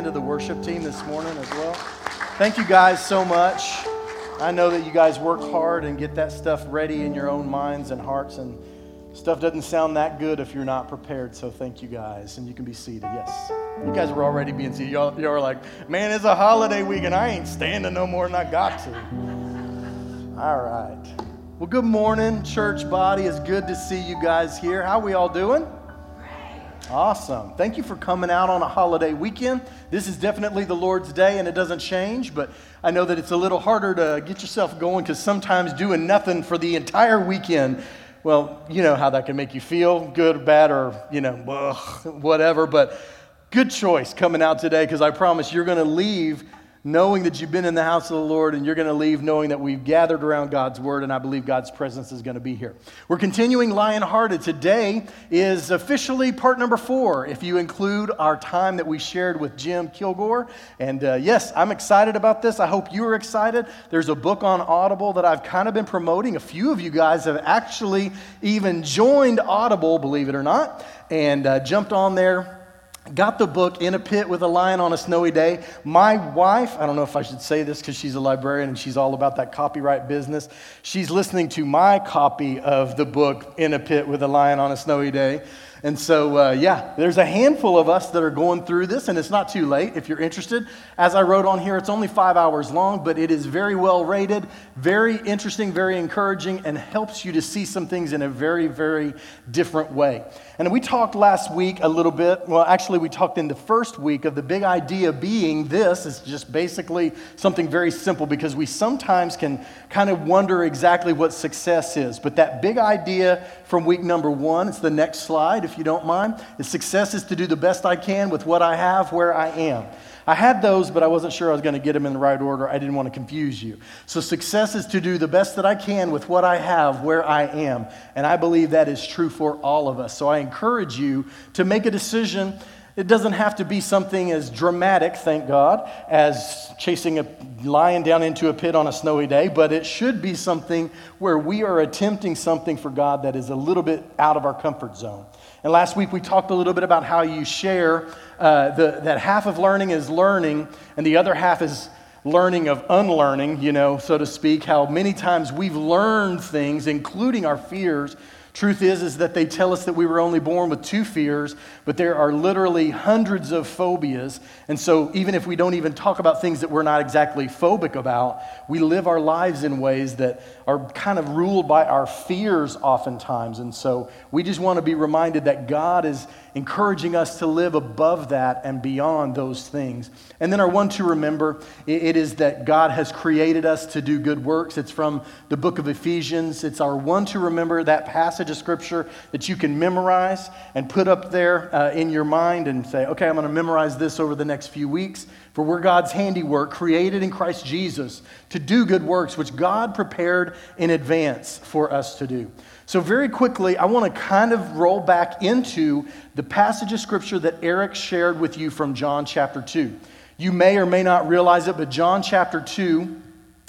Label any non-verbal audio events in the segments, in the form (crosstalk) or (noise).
stand to the worship team this morning as well? Thank you guys so much. I know that you guys work hard and get that stuff ready in your own minds and hearts, and stuff doesn't sound that good if you're not prepared. So thank you guys, and you can be seated. Yes, you guys were already being seated. Y'all, y'all were like, "Man, it's a holiday week, and I ain't standing no more than I got to." All right. Well, good morning, church body. It's good to see you guys here. How we all doing? Awesome. Thank you for coming out on a holiday weekend. This is definitely the Lord's day and it doesn't change, but I know that it's a little harder to get yourself going because sometimes doing nothing for the entire weekend, well, you know how that can make you feel good, or bad, or, you know, whatever. But good choice coming out today because I promise you're going to leave knowing that you've been in the house of the Lord and you're going to leave knowing that we've gathered around God's word and I believe God's presence is going to be here. We're continuing Lion Hearted. Today is officially part number four, if you include our time that we shared with Jim Kilgore. And uh, yes, I'm excited about this. I hope you are excited. There's a book on Audible that I've kind of been promoting. A few of you guys have actually even joined Audible, believe it or not, and uh, jumped on there got the book in a pit with a lion on a snowy day. My wife i don't know if i should say this because she's a librarian and she's all about that copyright business. She's listening to my copy of the book in a pit with a lion on a snowy day and so, uh, yeah, there's a handful of us that are going through this, and it's not too late if you're interested. As I wrote on here, it's only five hours long, but it is very well rated, very interesting, very encouraging, and helps you to see some things in a very, very different way. And we talked last week a little bit, well, actually, we talked in the first week of the big idea being this is just basically something very simple because we sometimes can kind of wonder exactly what success is. But that big idea from week number one, it's the next slide if you don't mind. The success is to do the best I can with what I have where I am. I had those, but I wasn't sure I was going to get them in the right order. I didn't want to confuse you. So, success is to do the best that I can with what I have where I am. And I believe that is true for all of us. So, I encourage you to make a decision. It doesn't have to be something as dramatic, thank God, as chasing a lion down into a pit on a snowy day, but it should be something where we are attempting something for God that is a little bit out of our comfort zone. And last week we talked a little bit about how you share uh, the, that half of learning is learning, and the other half is learning of unlearning, you know, so to speak. How many times we've learned things, including our fears, Truth is, is that they tell us that we were only born with two fears, but there are literally hundreds of phobias. And so, even if we don't even talk about things that we're not exactly phobic about, we live our lives in ways that are kind of ruled by our fears oftentimes. And so, we just want to be reminded that God is encouraging us to live above that and beyond those things. And then, our one to remember it is that God has created us to do good works. It's from the book of Ephesians. It's our one to remember that passage of scripture that you can memorize and put up there uh, in your mind and say, okay, I'm going to memorize this over the next few weeks. For we're God's handiwork, created in Christ Jesus to do good works, which God prepared in advance for us to do. So, very quickly, I want to kind of roll back into the passage of scripture that Eric shared with you from John chapter 2. You may or may not realize it, but John chapter 2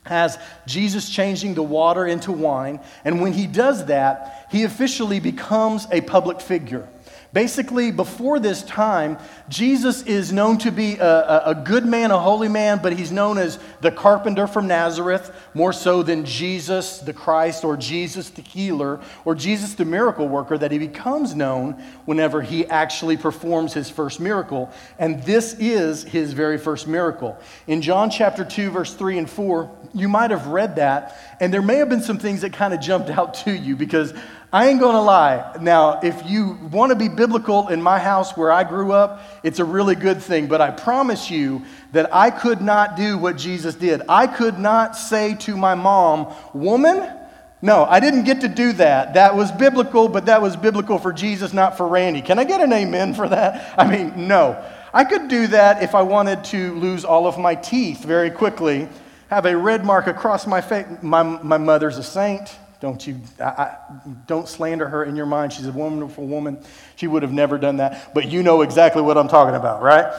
has Jesus changing the water into wine. And when he does that, he officially becomes a public figure. Basically, before this time, Jesus is known to be a, a, good man, a holy man, but he's known as the carpenter from Nazareth, more so than Jesus the Christ or Jesus the healer or Jesus the miracle worker, that he becomes known whenever he actually performs his first miracle. And this is his very first miracle. In John chapter 2, verse 3 and 4, you might have read that, and there may have been some things that kind of jumped out to you because I ain't gonna lie. Now, if you want to be biblical in my house where I grew up, it's a really good thing. But I promise you that I could not do what Jesus did. I could not say to my mom, Woman, no, I didn't get to do that. That was biblical, but that was biblical for Jesus, not for Randy. Can I get an amen for that? I mean, no. I could do that if I wanted to lose all of my teeth very quickly, have a red mark across my face. My, my mother's a saint. Don't you, I, I, don't slander her in your mind. She's a wonderful woman. She would have never done that. But you know exactly what I'm talking about, right?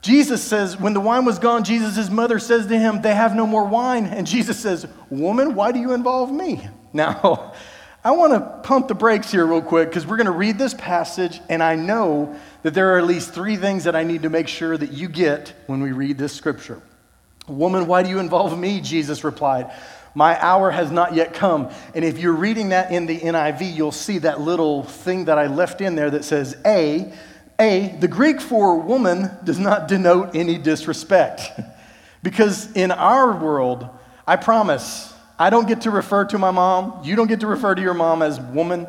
Jesus says, when the wine was gone, Jesus' mother says to him, They have no more wine. And Jesus says, Woman, why do you involve me? (laughs) Now, I want to pump the brakes here real quick because we're going to read this passage, and I know that there are at least three things that I need to make sure that you get when we read this scripture. Woman, why do you involve me? Jesus replied. My hour has not yet come. And if you're reading that in the NIV, you'll see that little thing that I left in there that says A. A, the Greek for woman does not denote any disrespect. (laughs) because in our world, I promise, I don't get to refer to my mom. You don't get to refer to your mom as woman.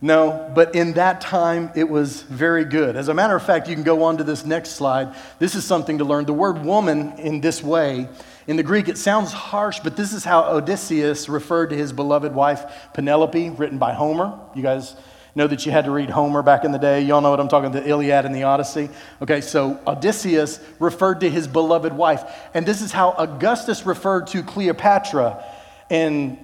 No, but in that time, it was very good. As a matter of fact, you can go on to this next slide. This is something to learn. The word woman in this way in the Greek, it sounds harsh, but this is how Odysseus referred to his beloved wife, Penelope, written by Homer. You guys know that you had to read Homer back in the day. Y'all know what I'm talking about, the Iliad and the Odyssey. Okay, so Odysseus referred to his beloved wife. And this is how Augustus referred to Cleopatra. And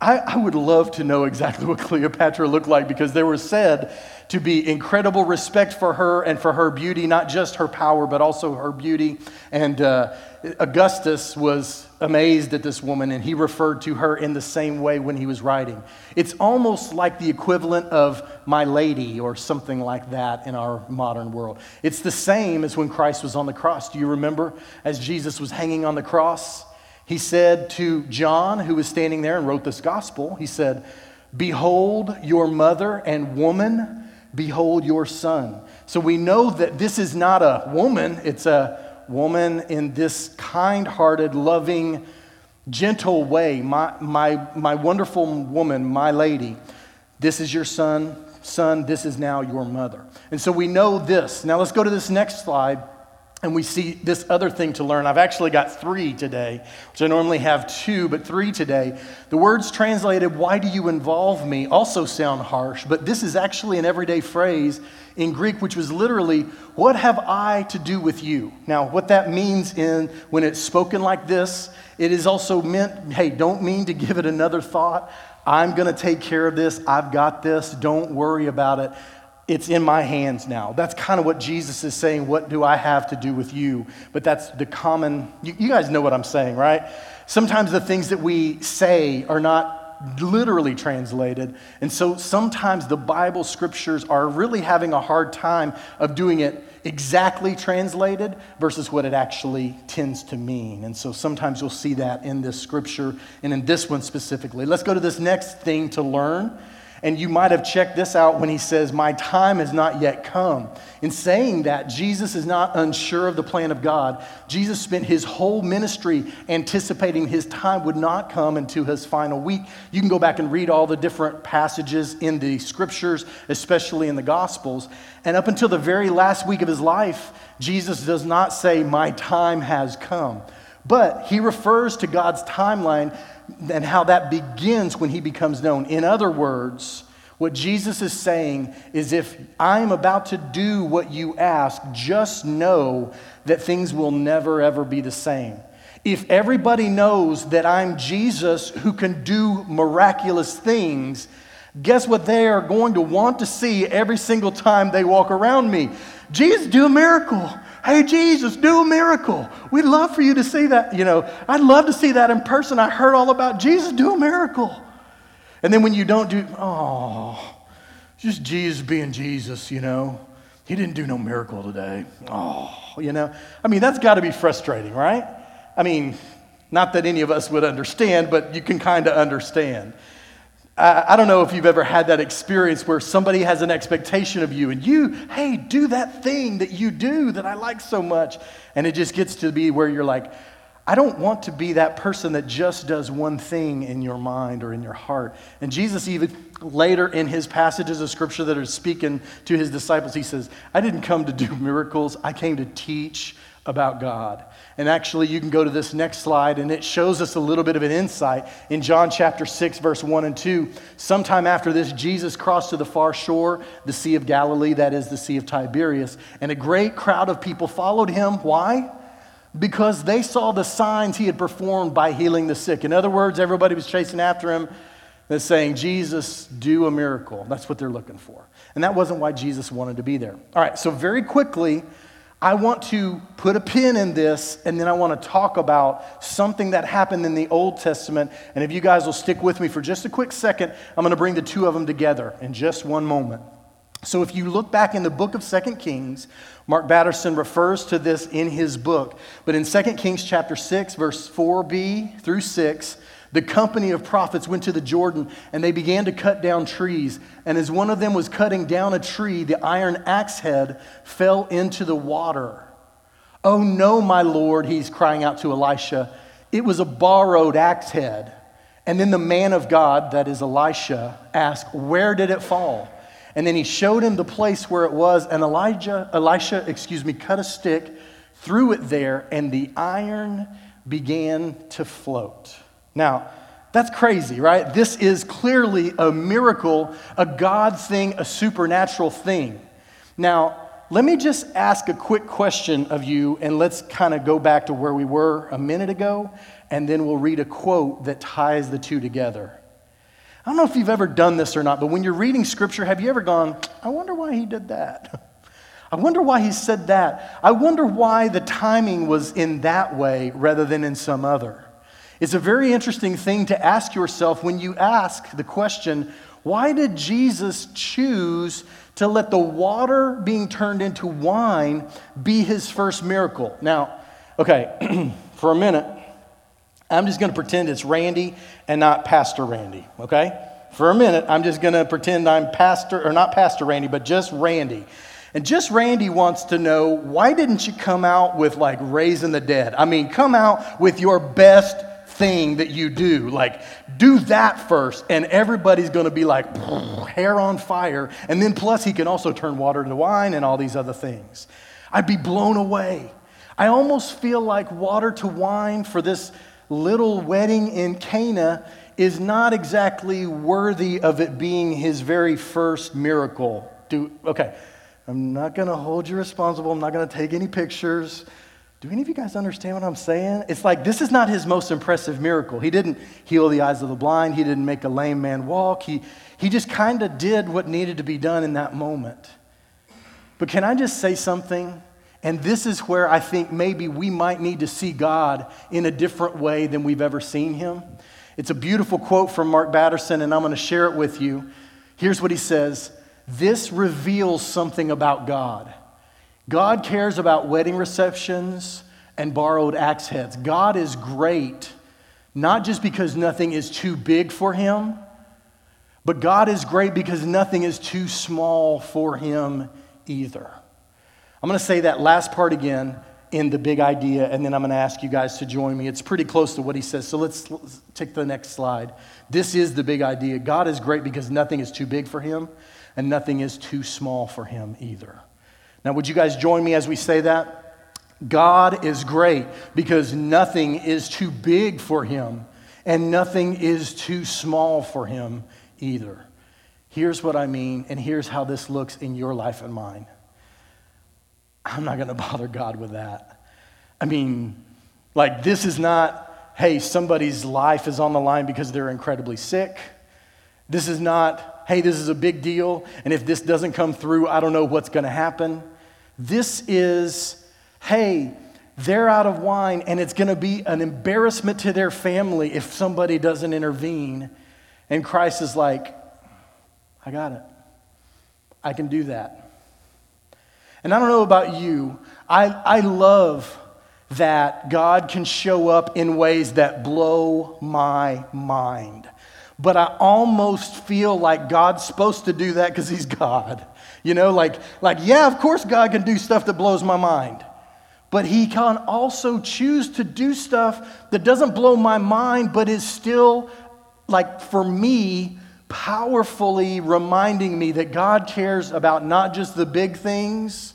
I, I would love to know exactly (laughs) what Cleopatra looked like because there was said to be incredible respect for her and for her beauty, not just her power, but also her beauty. And uh, Augustus was amazed at this woman and he referred to her in the same way when he was writing. It's almost like the equivalent of my lady or something like that in our modern world. It's the same as when Christ was on the cross. Do you remember as Jesus was hanging on the cross? He said to John, who was standing there and wrote this gospel, he said, Behold your mother and woman Behold your son. So we know that this is not a woman, it's a woman in this kind hearted, loving, gentle way. My, my, my wonderful woman, my lady, this is your son. Son, this is now your mother. And so we know this. Now let's go to this next slide and we see this other thing to learn. I've actually got three today, which I normally have two, but three today. The words translated, Why do you involve me, also sound harsh, but this is actually an everyday phrase in Greek, which was literally, What have I to do with you? Now, what that means in when it's spoken like this, it is also meant, hey, don't mean to give it another thought. I'm going to take care of this. I've got this. Don't worry about it it's in my hands now. That's kind of what Jesus is saying. What do I have to do with you? But that's the common, you, you, guys know what I'm saying, right? Sometimes the things that we say are not literally translated. And so sometimes the Bible scriptures are really having a hard time of doing it exactly translated versus what it actually tends to mean. And so sometimes you'll see that in this scripture and in this one specifically. Let's go to this next thing to learn. And you might have checked this out when he says, My time has not yet come. In saying that, Jesus is not unsure of the plan of God. Jesus spent his whole ministry anticipating his time would not come until his final week. You can go back and read all the different passages in the scriptures, especially in the Gospels. And up until the very last week of his life, Jesus does not say, My time has come. But he refers to God's timeline and how that begins when he becomes known. In other words, what Jesus is saying is if I'm about to do what you ask, just know that things will never, ever be the same. If everybody knows that I'm Jesus who can do miraculous things, guess what they are going to want to see every single time they walk around me? Jesus, do a miracle. Hey, Jesus, do a miracle. We'd love for you to see that. You know, I'd love to see that in person. I heard all about Jesus, do a miracle. And then when you don't do, oh, just Jesus being Jesus, you know. He didn't do no miracle today. Oh, you know. I mean, that's got to be frustrating, right? I mean, not that any of us would understand, but you can kind of understand. I, don't know if you've ever had that experience where somebody has an expectation of you and you, hey, do that thing that you do that I like so much. And it just gets to be where you're like, I don't want to be that person that just does one thing in your mind or in your heart. And Jesus, even later in his passages of scripture that are speaking to his disciples, he says, I didn't come to do (laughs) miracles, I came to teach about God. And actually, you can go to this next slide, and it shows us a little bit of an insight. In John chapter 6, verse 1 and 2, sometime after this, Jesus crossed to the far shore, the Sea of Galilee, that is the Sea of Tiberias, and a great crowd of people followed him. Why? Because they saw the signs he had performed by healing the sick. In other words, everybody was chasing after him. They're saying, Jesus, do a miracle. That's what they're looking for. And that wasn't why Jesus wanted to be there. All right, so very quickly, I want to put a pin in this and then I want to talk about something that happened in the Old Testament. And if you guys will stick with me for just a quick second, I'm going to bring the two of them together in just one moment. So if you look back in the book of Second Kings, Mark Batterson refers to this in his book. But in 2 Kings chapter 6, verse 4b through 6, the company of prophets went to the Jordan and they began to cut down trees. And as one of them was cutting down a tree, the iron axe head fell into the water. Oh no, my Lord, he's crying out to Elisha. It was a borrowed axe head. And then the man of God, that is Elisha, asked, Where did it fall? And then he showed him the place where it was, and Elijah, Elisha, excuse me, cut a stick, threw it there, and the iron began to float. Now, that's crazy, right? This is clearly a miracle, a God thing, a supernatural thing. Now, let me just ask a quick question of you, and let's kind of go back to where we were a minute ago, and then we'll read a quote that ties the two together. I don't know if you've ever done this or not, but when you're reading scripture, have you ever gone, I wonder why he did that? (laughs) I wonder why he said that. I wonder why the timing was in that way rather than in some other. It's a very interesting thing to ask yourself when you ask the question, why did Jesus choose to let the water being turned into wine be his first miracle? Now, okay, (clears throat) for a minute, I'm just going to pretend it's Randy and not Pastor Randy, okay? For a minute, I'm just going to pretend I'm Pastor, or not Pastor Randy, but just Randy. And just Randy wants to know why didn't you come out with like raising the dead? I mean, come out with your best thing that you do. Like, do that first, and everybody's going to be like, (laughs) hair on fire. And then, plus, he can also turn water to wine and all these other things. I'd be blown away. I almost feel like water to wine for this little wedding in Cana is not exactly worthy of it being his very first miracle. Do, okay, I'm not going to hold you responsible. I'm not going to take any pictures. Do any of you guys understand what I'm saying? It's like this is not his most impressive miracle. He didn't heal the eyes of the blind, he didn't make a lame man walk. He, he just kind of did what needed to be done in that moment. But can I just say something? And this is where I think maybe we might need to see God in a different way than we've ever seen him. It's a beautiful quote from Mark Batterson, and I'm going to share it with you. Here's what he says This reveals something about God. God cares about wedding receptions and borrowed axe heads. God is great, not just because nothing is too big for him, but God is great because nothing is too small for him either. I'm going to say that last part again in the big idea, and then I'm going to ask you guys to join me. It's pretty close to what he says. So let's, let's take the next slide. This is the big idea. God is great because nothing is too big for him, and nothing is too small for him either. Now, would you guys join me as we say that? God is great because nothing is too big for him and nothing is too small for him either. Here's what I mean, and here's how this looks in your life and mine. I'm not going (laughs) to bother God with that. I mean, like, this is not, hey, somebody's life is on the line because they're incredibly sick. This is not, hey, this is a big deal, and if this doesn't come through, I don't know what's going to happen. This is, hey, they're out of wine, and it's going to be an embarrassment to their family if somebody doesn't intervene. And Christ is like, I got it. I can do that. And I don't know about you, I, I love that God can show up in ways that blow my mind. But I almost feel like God's supposed to do that because He's God. You know, like, like, yeah, of course God can do stuff that blows my mind. But he can also choose to do stuff that doesn't blow my mind, but is still, like, for me, powerfully reminding me that God cares about not just the big things,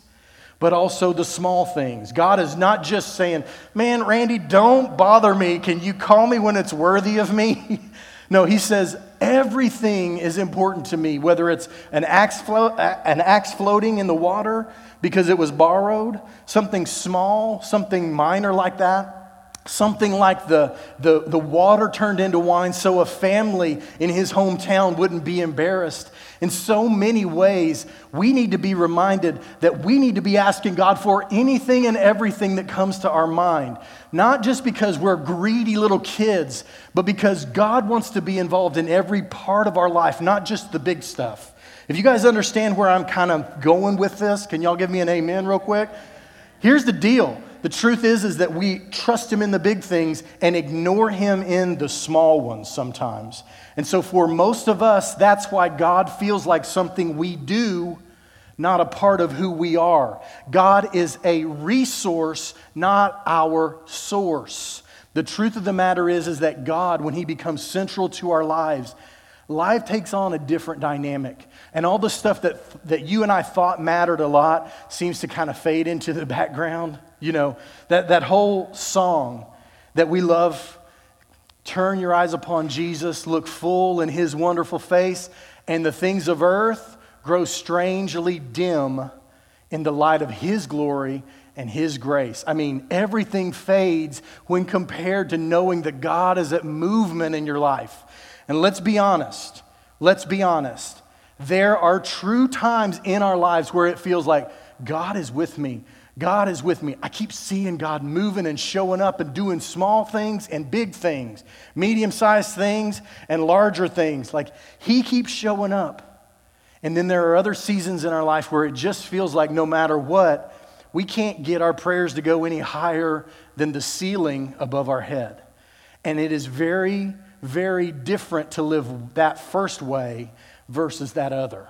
but also the small things. God is not just saying, man, Randy, don't bother me. Can you call me when it's worthy of me? (laughs) no, he says, Everything is important to me, whether it's an axe, flo- an axe floating in the water because it was borrowed, something small, something minor like that. Something like the, the, the water turned into wine so a family in his hometown wouldn't be embarrassed. In so many ways, we need to be reminded that we need to be asking God for anything and everything that comes to our mind. Not just because we're greedy little kids, but because God wants to be involved in every part of our life, not just the big stuff. If you guys understand where I'm kind of going with this, can y'all give me an amen real quick? Here's the deal the truth is, is that we trust him in the big things and ignore him in the small ones sometimes. And so for most of us, that's why God feels like something we do, not a part of who we are. God is a resource, not our source. The truth of the matter is, is that God, when he becomes central to our lives, life takes on a different dynamic. And all the stuff that, that you and I thought mattered a lot seems to kind of fade into the (laughs) background. You know, that, that whole song that we love, turn your eyes upon Jesus, look full in his wonderful face, and the things of earth grow strangely dim in the light of his glory and his grace. I mean, everything fades when compared to knowing that God is at movement in your life. And let's be honest, let's be honest. There are true times in our lives where it feels like God is with me. God is with me. I keep seeing God moving and showing up and doing small things and big things, medium sized things and larger things. Like He keeps showing up. And then there are other seasons in our life where it just feels like no matter what, we can't get our prayers to go any higher than the ceiling above our head. And it is very, very different to live that first way versus that other.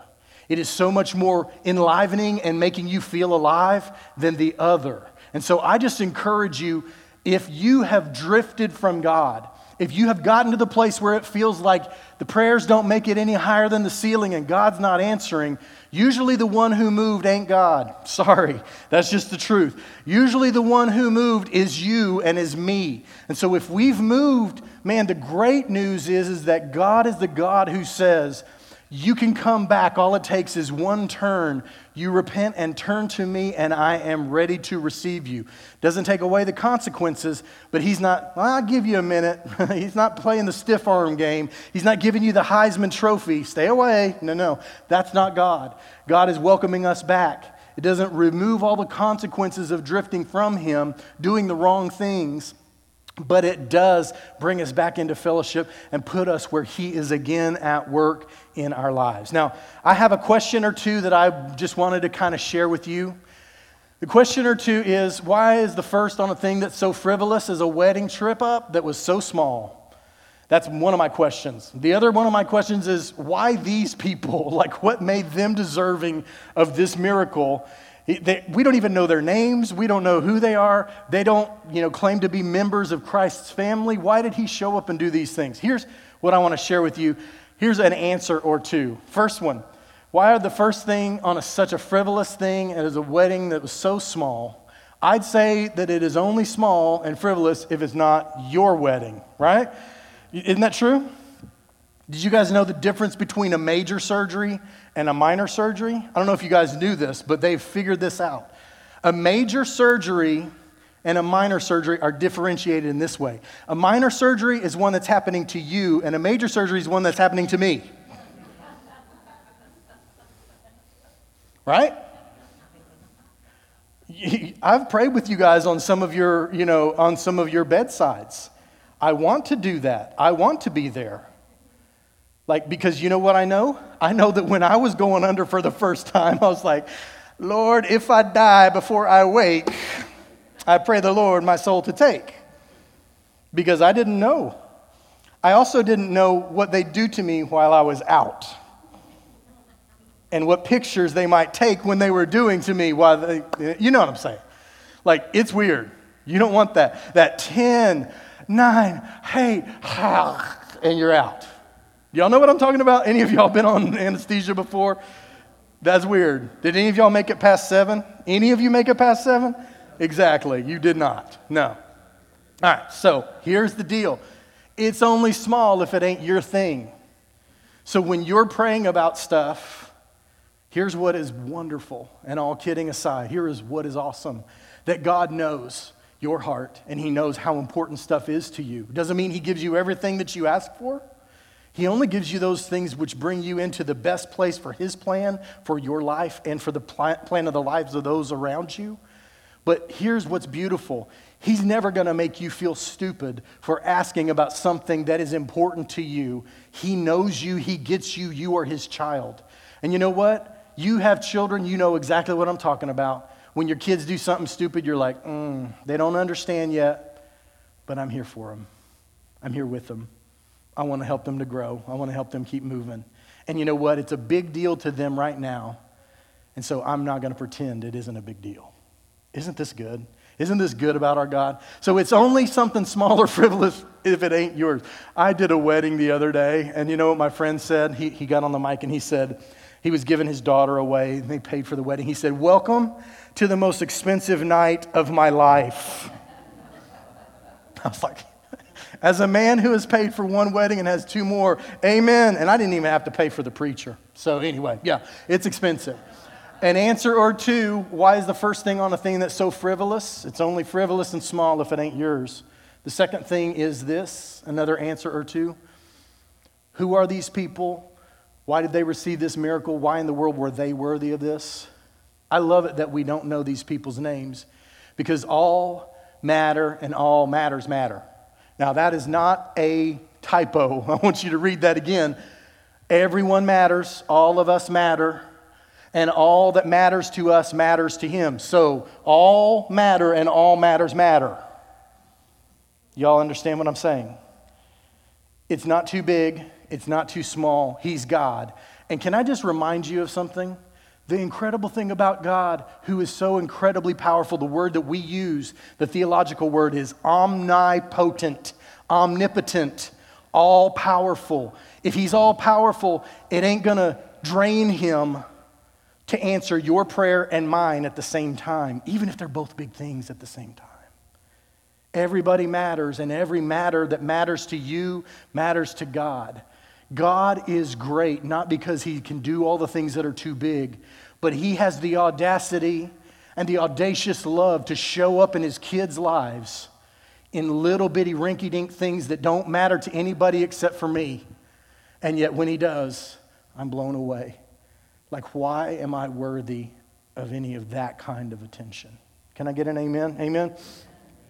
It is so much more enlivening and making you feel alive than the other. And so I just encourage you if you have drifted from God, if you have gotten to the place where it feels like the prayers don't make it any higher than the ceiling and God's not answering, usually the one who moved ain't God. (laughs) Sorry, that's just the truth. Usually the one who moved is you and is me. And so if we've moved, man, the great news is, is that God is the God who says, you can come back. All it takes is one turn. You repent and turn to me, and I am ready to receive you. Doesn't take away the consequences, but he's not, well, I'll give you a minute. (laughs) he's not playing the stiff arm game. He's not giving you the Heisman Trophy. Stay away. No, no. That's not God. God is welcoming us back. It doesn't remove all the consequences of drifting from him, doing the wrong things but it does bring us back into fellowship and put us where He is again at work in our lives. Now, I have a question or two that I just wanted to kind of share with you. The question or two is why is the first on a thing that's so frivolous as a wedding trip up that was so small? That's one of my questions. The other one of my questions is why these people? (laughs) Like, what made them deserving of this miracle? They, we don't even know their names. We don't know who they are. They don't, you know, claim to be members of Christ's family. Why did he show up and do these things? Here's what I want to share with you. Here's an answer or two. First one, why are the first thing on a, such a frivolous thing as a wedding that was so small? I'd say that it is only small and frivolous if it's not your wedding, right? Isn't that true? Did you guys know the difference between a major surgery and a minor surgery? I don't know if you guys knew this, but they've figured this out. A major surgery and a minor surgery are differentiated in this way. A minor surgery is one that's happening to you, and a major surgery is one that's happening to me. Right? (laughs) I've prayed with you guys on some of your, you know, on some of your bedsides. I want to do that. I want to be there. Like, because you know what I know? I know that when I was going under for the first time, (laughs) I was like, Lord, if I die before I wake, I pray the Lord my soul to take. Because I didn't know. I also didn't know what they'd do to me while I was out. And what pictures they might take when they were doing to me while they, you know what I'm saying. Like, it's weird. You don't want that. That 10, 9, 8, (laughs) and you're out. Y'all know what I'm talking about? Any of y'all been on anesthesia before? That's weird. Did any of y'all make it past seven? Any of you make it past seven? Exactly. You did not. No. All right, so here's the deal it's only small if it ain't your thing. So when you're praying about stuff, here's what is wonderful. And all kidding aside, here is what is awesome that God knows your heart and He knows how important stuff is to you. Doesn't mean He gives you everything that you ask for. He only gives you those things which bring you into the best place for His plan for your life and for the plan of the lives of those around you. But here's what's beautiful He's never going to make you feel stupid for asking about something that is important to you. He knows you, He gets you, you are His child. And you know what? You have children, you know exactly what I'm talking about. When your kids do something stupid, you're like, mm, they don't understand yet, but I'm here for them. I'm here with them. I want to help them to grow, I want to help them keep moving. And you know what? It's a big deal to them right now. And so I'm not going to pretend it isn't a big deal. Isn't this good? Isn't this good about our God? So it's only something small or (laughs) frivolous if it ain't yours. I did a wedding the other day, and you know what my friend said? He, he got on the mic and he said, he was giving his daughter away, and they paid for the wedding. He said, Welcome to the most expensive night of my life. (laughs) I was like, as a man who has paid for one wedding and has two more, amen. And I didn't even have to pay for the preacher. So, anyway, yeah, it's expensive. An answer or two why is the first thing on a thing that's so frivolous? It's only frivolous and small if it ain't yours. The second thing is this another answer or two. Who are these people? Why did they receive this miracle? Why in the world were they worthy of this? I love it that we don't know these people's names because all matter and all matters matter. Now, that is not a typo. (laughs) I want you to read that again. Everyone matters, all of us matter, and all that matters to us matters to him. So, all matter and all matters matter. Y'all understand what I'm saying? It's not too big, it's not too small. He's God. And can I just remind you of something? The incredible thing about God, who is so incredibly powerful, the word that we use, the theological word is omnipotent, omnipotent, all powerful. If he's all powerful, it ain't gonna drain him to answer your prayer and mine at the same time, even if they're both big things at the same time. Everybody matters, and every matter that matters to you matters to God. God is great, not because he can do all the things that are too big, but he has the audacity and the audacious love to show up in his kids' lives in little bitty rinky dink things that don't matter to anybody except for me. And yet, when he does, I'm blown away. Like, why am I worthy of any of that kind of attention? Can I get an amen? Amen?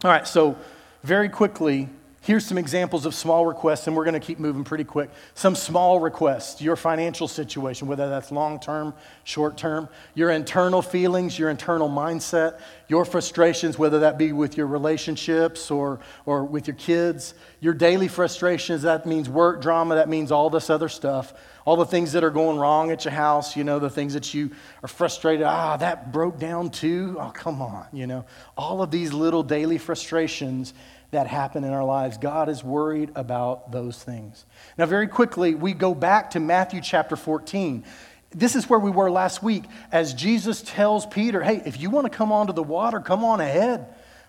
All right, so very quickly, Here's some examples of small requests, and we're going to keep moving pretty quick. Some small requests, your financial situation, whether that's long term, short term, your internal feelings, your internal mindset, your frustrations, whether that be with your relationships or, or with your kids, your daily frustrations, that means work drama, that means all this other stuff, all the things that are going wrong at your house, you know, the things that you are frustrated, ah, that broke down too, oh, come on, you know, all of these little daily frustrations that happen in our lives. God is worried about those things. Now, very quickly, we go back to Matthew chapter 14. This is where we were last week as Jesus tells Peter, hey, if you want to come onto the water, come on ahead.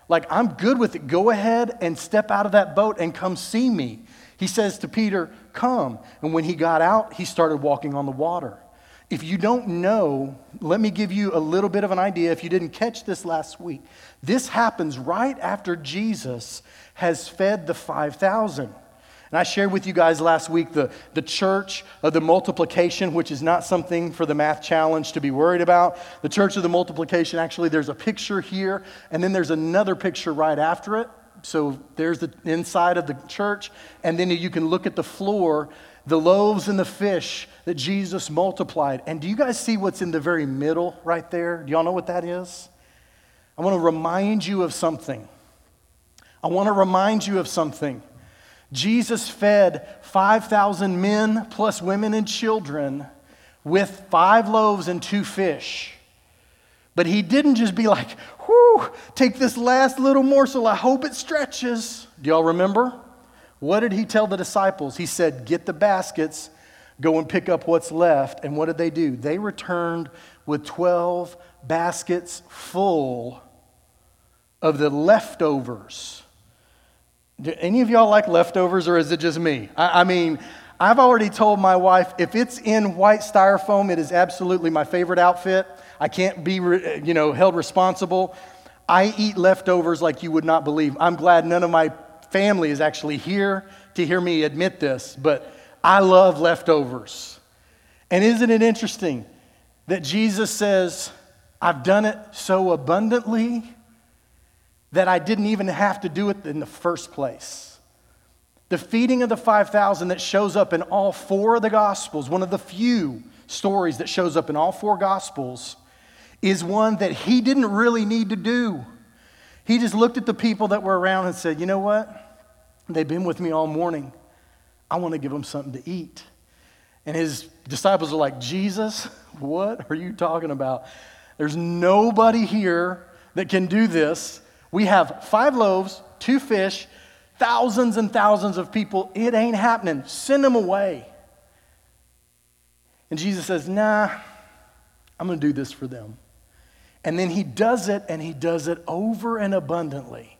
Like, I'm good with it. Go ahead and step out of that boat and come see me. He says to Peter, Come. And when he got out, he started walking on the water. If you don't know, let me give you a little bit of an idea if you didn't catch this last week. This happens right after Jesus has fed the 5,000. And I shared with you guys last week the, the church of the multiplication, which is not something for the math challenge to be worried about. The church of the multiplication, actually, there's a picture here, and then there's another picture right after it. So there's the inside of the church, and then you can look at the floor the loaves and the fish that Jesus multiplied. And do you guys see what's in the very middle right there? Do y'all know what that is? I want to remind you of something. I want to remind you of something. Jesus fed 5,000 men plus women and children with five loaves and two fish. But he didn't just be like, whew, take this last little morsel. I hope it stretches. Do y'all remember? What did he tell the disciples? He said, Get the baskets, go and pick up what's left. And what did they do? They returned with 12 baskets full of the leftovers. Do any of y'all like leftovers, or is it just me? I, I mean, I've already told my wife if it's in white styrofoam, it is absolutely my favorite outfit. I can't be, you know, held responsible. I eat leftovers like you would not believe. I'm glad none of my family is actually here to hear me admit this, but I love leftovers. And isn't it interesting that Jesus says, I've done it so abundantly that I didn't even have to do it in the first place? The feeding of the 5,000 that shows up in all four of the Gospels, one of the few stories that shows up in all four Gospels, is one that he didn't really need to do. He just looked at the people that were around and said, You know what? They've been with me all morning. I want to give them something to eat. And his disciples are like, Jesus, what are you talking about? There's nobody here that can do this. We have five loaves, two fish, thousands and thousands of people. It ain't happening. Send them away. And Jesus says, Nah, I'm going to do this for them. And then he does it, and he does it over and abundantly.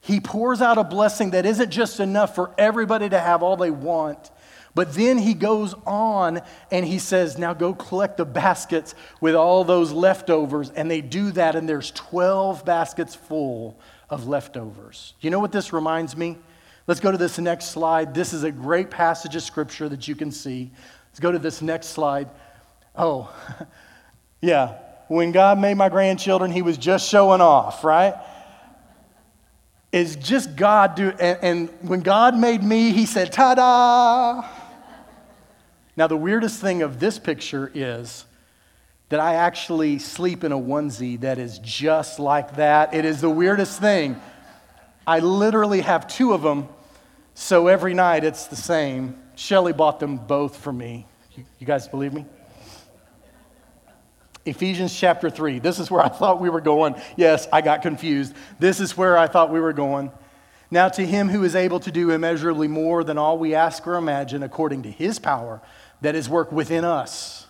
He pours out a blessing that isn't just enough for everybody to have all they want, but then he goes on and he says, Now go collect the baskets with all those leftovers. And they do that, and there's 12 baskets full of leftovers. You know what this reminds me? Let's go to this next slide. This is a great passage of scripture that you can see. Let's go to this next slide. Oh, (laughs) yeah. When God made my grandchildren, he was just showing off, right? is just God do and, and when God made me, he said, ta-da. Now the weirdest thing of this picture is that I actually sleep in a onesie that is just like that. It is the weirdest thing. I literally have two of them, so every night it's the same. Shelly bought them both for me. You, you guys believe me? Ephesians chapter 3. This is where I thought we were going. Yes, I got confused. This is where I thought we were going. Now, to him who is able to do immeasurably more than all we ask or imagine, according to his power that is work within us.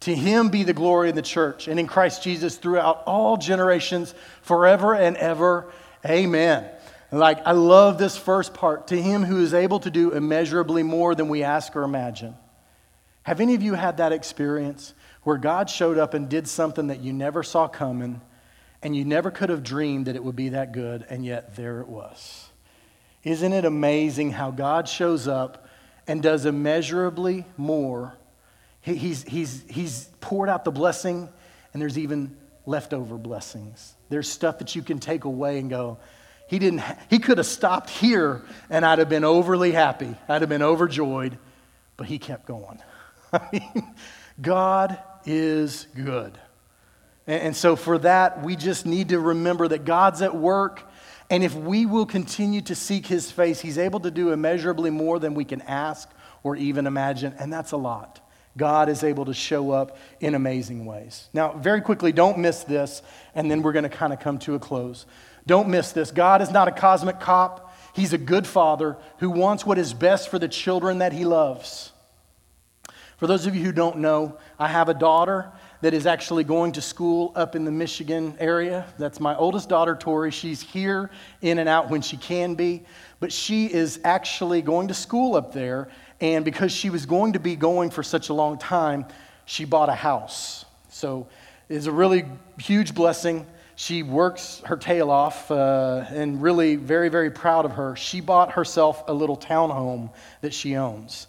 To him be the glory in the church and in Christ Jesus throughout all generations, forever and ever. Amen. Like, I love this first part. To him who is able to do immeasurably more than we ask or imagine. Have any of you had that experience? Where God showed up and did something that you never saw coming and you never could have dreamed that it would be that good, and yet there it was. Isn't it amazing how God shows up and does immeasurably more? he's, he's, he's poured out the blessing, and there's even leftover blessings. There's stuff that you can take away and go, he didn't he could have stopped here and I'd have been overly happy. I'd have been overjoyed, but he kept going. (laughs) I mean, God is good. And so, for that, we just need to remember that God's at work. And if we will continue to seek his face, he's able to do immeasurably more than we can ask or even imagine. And that's a lot. God is able to show up in amazing ways. Now, very quickly, don't miss this, and then we're going to kind of come to a close. Don't miss this. God is not a cosmic cop, He's a good father who wants what is best for the children that He loves. For those of you who don't know, I have a daughter that is actually going to school up in the Michigan area. That's my oldest daughter, Tori. She's here in and out when she can be, but she is actually going to school up there. And because she was going to be going for such a long time, she bought a house. So it's a really huge blessing. She works her tail off uh, and really very, very proud of her. She bought herself a little townhome that she owns.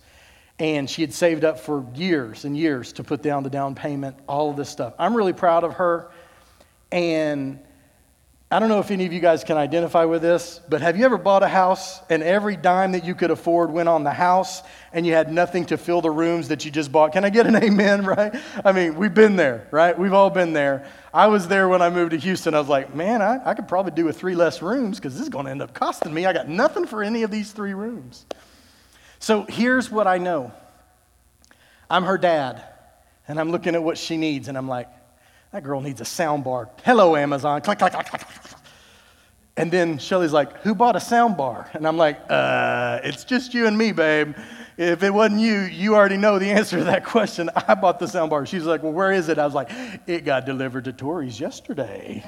And she had saved up for years and years to put down the down payment, all of this stuff. I'm really proud of her. And I don't know if any of you guys can identify with this, but have you ever bought a house and every dime that you could afford went on the house and you had nothing to fill the rooms that you just bought? Can I get an (laughs) amen, right? I mean, we've been there, right? We've all been there. I was there when I moved to Houston. I was like, man, I, I could probably do with three less rooms because this is going to end up costing me. I got nothing for any of these three rooms. So here's what I know I'm her dad, and I'm looking at what she needs, and I'm like, that girl needs a sound bar. Hello, Amazon. Click, click, click, click. And then Shelly's like, who bought a sound bar? And I'm like, uh, it's just you and me, babe. If it wasn't you, you already know the answer to that question. I bought the sound bar. She's like, well, where is it? I was like, it got delivered to Tori's yesterday.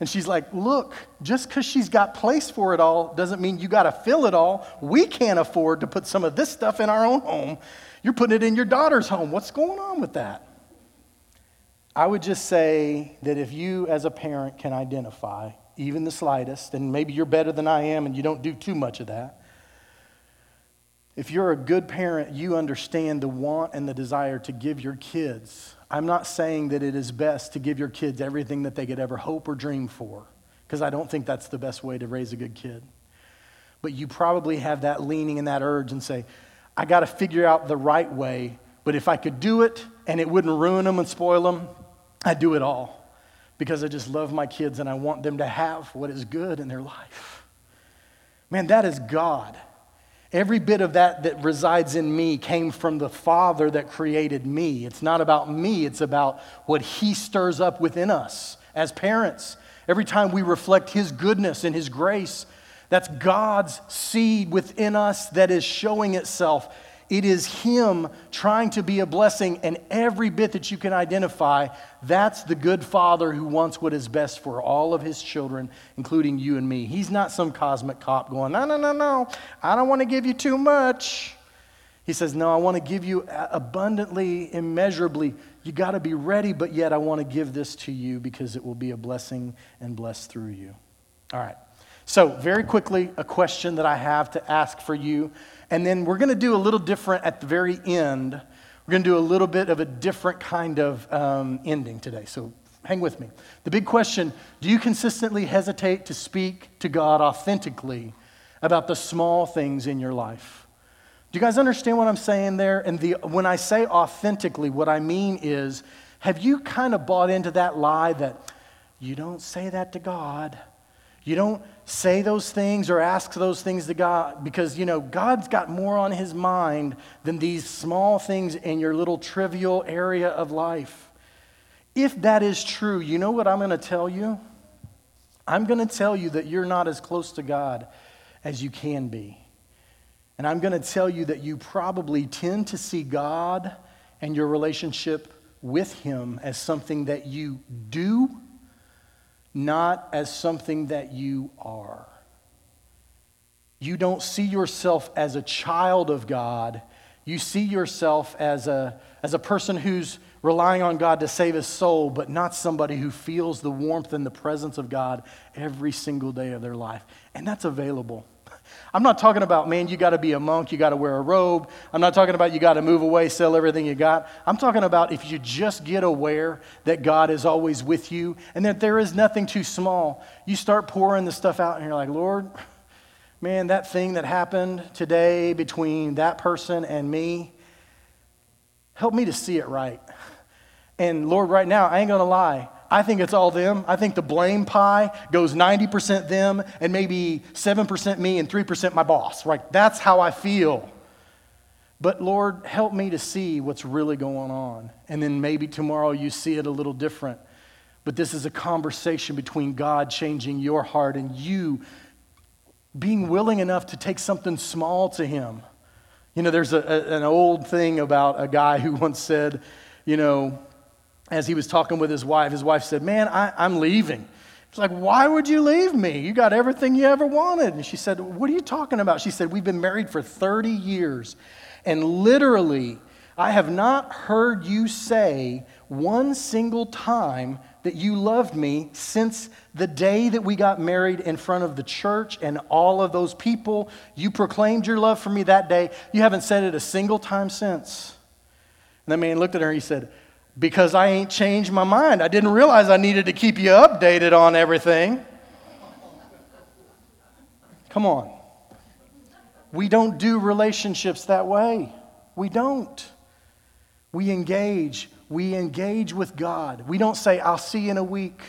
And she's like, Look, just because she's got place for it all doesn't mean you got to fill it all. We can't afford to put some of this stuff in our own home. You're putting it in your daughter's home. What's going on with that? I would just say that if you, as a parent, can identify even the slightest, and maybe you're better than I am and you don't do too much of that. If you're a good parent, you understand the want and the desire to give your kids. I'm not saying that it is best to give your kids everything that they could ever hope or dream for, because I don't think that's the best way to raise a good kid. But you probably have that leaning and that urge and say, I got to figure out the right way, but if I could do it and it wouldn't ruin them and spoil them, I'd do it all because I just love my kids and I want them to have what is good in their life. Man, that is God. Every bit of that that resides in me came from the Father that created me. It's not about me, it's about what He stirs up within us as parents. Every time we reflect His goodness and His grace, that's God's seed within us that is showing itself it is Him trying to be a blessing, and every bit that you can identify, that's the good Father who wants what is best for all of His children, including you and me. He's not some cosmic cop going, no, no, no, no, I don't want to give you too much. He says, No, I want to give you abundantly, immeasurably. You got to be ready, but yet I want to give this to you because it will be a blessing and blessed through you. All right. So, very quickly, a question that I have to ask for you and then we're going to do a little different at the very end. We're going to do a little bit of a different kind of um, ending today. So hang with me. The big question do you consistently hesitate to speak to God authentically about the small things in your life? Do you guys understand what I'm saying there? And the, when I say authentically, what I mean is have you kind of bought into that lie that you don't say that to God? You don't say those things or ask those things to God because, you know, God's got more on his mind than these small things in your little trivial area of life. If that is true, you know what I'm going to tell you? I'm going to tell you that you're not as close to God as you can be. And I'm going to tell you that you probably tend to see God and your relationship with Him as something that you do not as something that you are. You don't see yourself as a child of God. You see yourself as a, as a person who's relying on God to save his soul, but not somebody who feels the warmth and the presence of God every single day of their life. And that's available. I'm not talking about, man, you got to be a monk, you got to wear a robe. I'm not talking about you got to move away, sell everything you got. I'm talking about if you just get aware that God is always with you and that there is nothing too small, you start pouring the stuff out and you're like, Lord, man, that thing that happened today between that person and me, help me to see it right. And Lord, right now, I ain't going to lie. I think it's all them. I think the blame pie goes 90% them and maybe 7% me and 3% my boss. Right? That's how I feel. But Lord, help me to see what's really going on. And then maybe tomorrow you see it a little different. But this is a conversation between God changing your heart and you being willing enough to take something small to Him. You know, there's a, a, an old thing about a guy who once said, you know, as he was talking with his wife, his wife said, Man, I, I'm leaving. He's like, Why would you leave me? You got everything you ever wanted. And she said, What are you talking about? She said, We've been married for 30 years. And literally, I have not heard you say one single time that you loved me since the day that we got married in front of the church and all of those people. You proclaimed your love for me that day. You haven't said it a single time since. And the man looked at her and he said, because I ain't changed my mind. I didn't realize I needed to keep you updated on everything. Come on. We don't do relationships that way. We don't. We engage. We engage with God. We don't say, I'll see you in a week.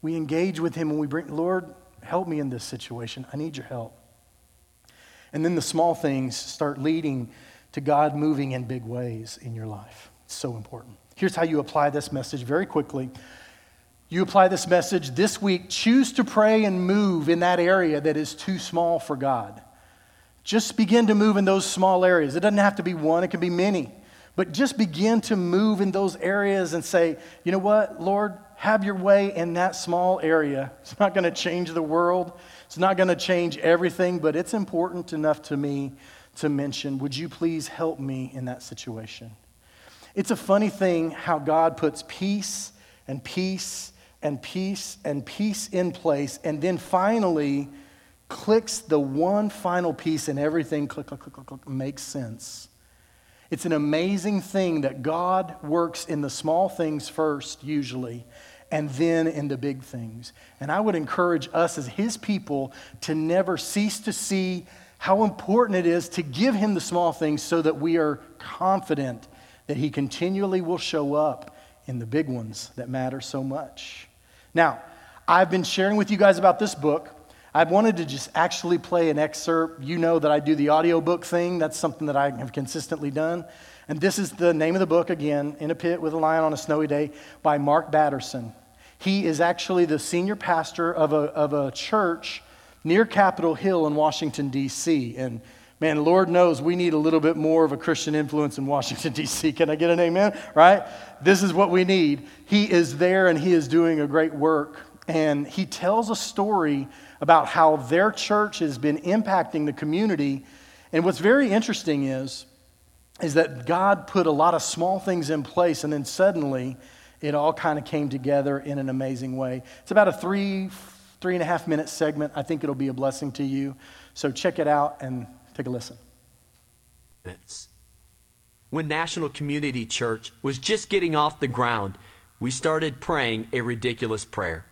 We engage with Him and we bring, Lord, help me in this situation. I need your help. And then the small things start leading to God moving in big ways in your life. It's so important. Here's how you apply this message very quickly. You apply this message this week. Choose to pray and move in that area that is too small for God. Just begin to move in those small areas. It doesn't have to be one, it can be many. But just begin to move in those areas and say, you know what, Lord, have your way in that small area. It's not going to change the world, it's not going to change everything, but it's important enough to me to mention. Would you please help me in that situation? It's a funny thing how God puts piece and piece and piece and piece in place, and then finally clicks the one final piece, and everything click, click, click, click, click makes sense. It's an amazing thing that God works in the small things first, usually, and then in the big things. And I would encourage us as His people to never cease to see how important it is to give Him the small things so that we are confident that He continually will show up in the big ones that matter so much. Now, I've been sharing with you guys about this book. I wanted to just actually play an excerpt. You know that I do the audiobook thing, that's something that I have consistently done. And this is the name of the book again, In a Pit with a Lion on a Snowy Day by Mark Batterson. He is actually the senior pastor of a, of a church near Capitol Hill in Washington, D.C. And man, Lord knows we need a little bit more of a Christian influence in Washington, (laughs) D.C. Can I get an amen? Right? This is what we need. He is there and he is doing a great work. And he tells a story about how their church has been impacting the community. And what's very interesting is, is that God put a lot of small things in place, and then suddenly it all kind of came together in an amazing way. It's about a three, three and a half minute segment. I think it'll be a blessing to you. So check it out and take a listen. When National Community Church was just getting off the ground, we started praying a ridiculous prayer.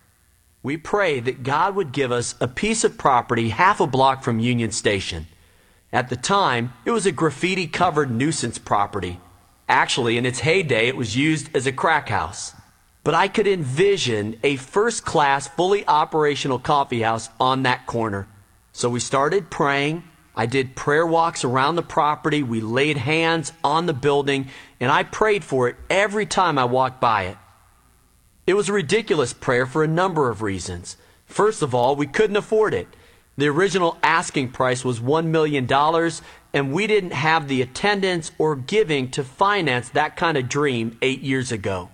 We prayed that God would give us a piece of property half a block from Union Station. At the time, it was a graffiti covered nuisance property Actually, in its heyday, it was used as a crack house. But I could envision a first class, fully operational coffee house on that corner. So we started praying. I did prayer walks around the property. We laid hands on the building, and I prayed for it every time I walked by it. It was a ridiculous prayer for a number of reasons. First of all, we couldn't afford it. The original asking price was $1 million, and we didn't have the attendance or giving to finance that kind of dream eight years ago.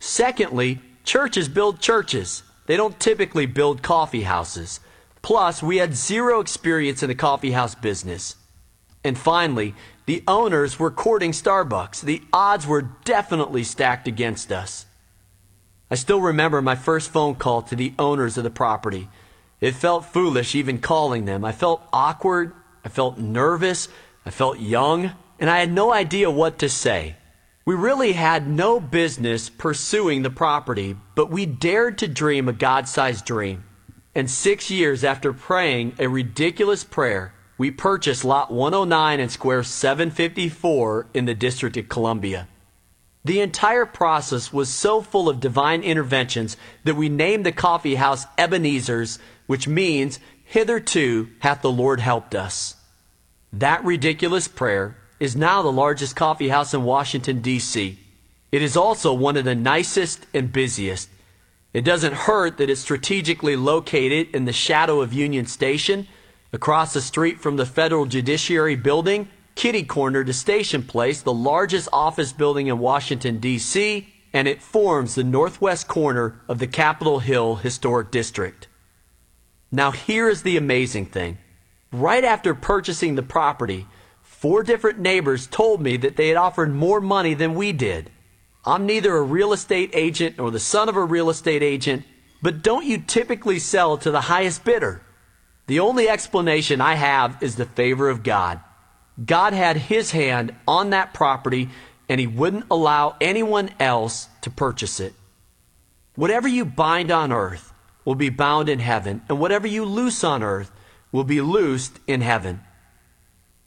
Secondly, churches build churches. They don't typically build coffee houses. Plus, we had zero experience in the coffee house business. And finally, the owners were courting Starbucks. The odds were definitely stacked against us. I still remember my first phone call to the owners of the property. It felt foolish even calling them. I felt awkward I felt nervous. I felt young. And I had no idea what to say. We really had no business pursuing the property, but we dared to dream a God sized dream. And six years after praying a ridiculous prayer, we purchased Lot 109 and Square 754 in the District of Columbia. The entire process was so full of divine interventions that we named the coffee house Ebenezer's, which means, Hitherto hath the Lord helped us. That ridiculous prayer is now the largest coffee house in Washington, D.C. It is also one of the nicest and busiest. It doesn't hurt that it's strategically located in the shadow of Union Station, across the street from the Federal Judiciary Building, kitty corner to Station Place, the largest office building in Washington, D.C., and it forms the northwest corner of the Capitol Hill Historic District. Now, here is the amazing thing right after purchasing the property, four different neighbors told me that they had offered more money than we did. I'm neither a real estate agent nor the son of a real estate agent, but don't you typically sell to the highest bidder? The only explanation I have is the favor of God. God had his hand on that property and he wouldn't allow anyone else to purchase it. Whatever you bind on earth will be bound in heaven, and whatever you loose on earth will be loosed in heaven.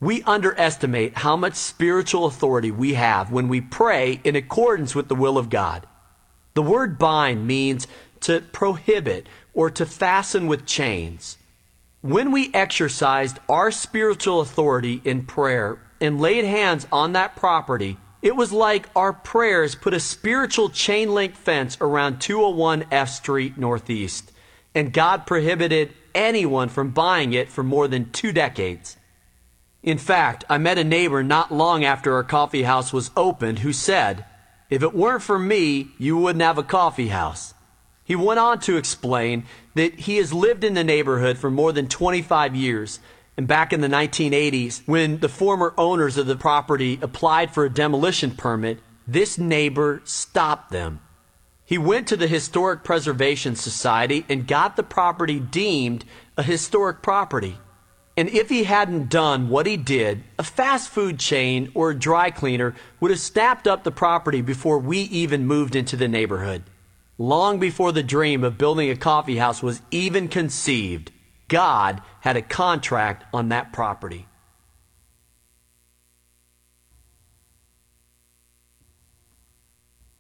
We underestimate how much spiritual authority we have when we pray in accordance with the will of God. The word bind means to prohibit or to fasten with chains. When we exercised our spiritual authority in prayer and laid hands on that property, it was like our prayers put a spiritual chain link fence around 201 F Street Northeast, and God prohibited anyone from buying it for more than two decades. In fact, I met a neighbor not long after our coffee house was opened who said, If it weren't for me, you wouldn't have a coffee house. He went on to explain that he has lived in the neighborhood for more than 25 years. And back in the 1980s, when the former owners of the property applied for a demolition permit, this neighbor stopped them. He went to the Historic Preservation Society and got the property deemed a historic property. And if he hadn't done what he did, a fast food chain or a dry cleaner would have snapped up the property before we even moved into the neighborhood. Long before the dream of building a coffee house was even conceived, God had a contract on that property.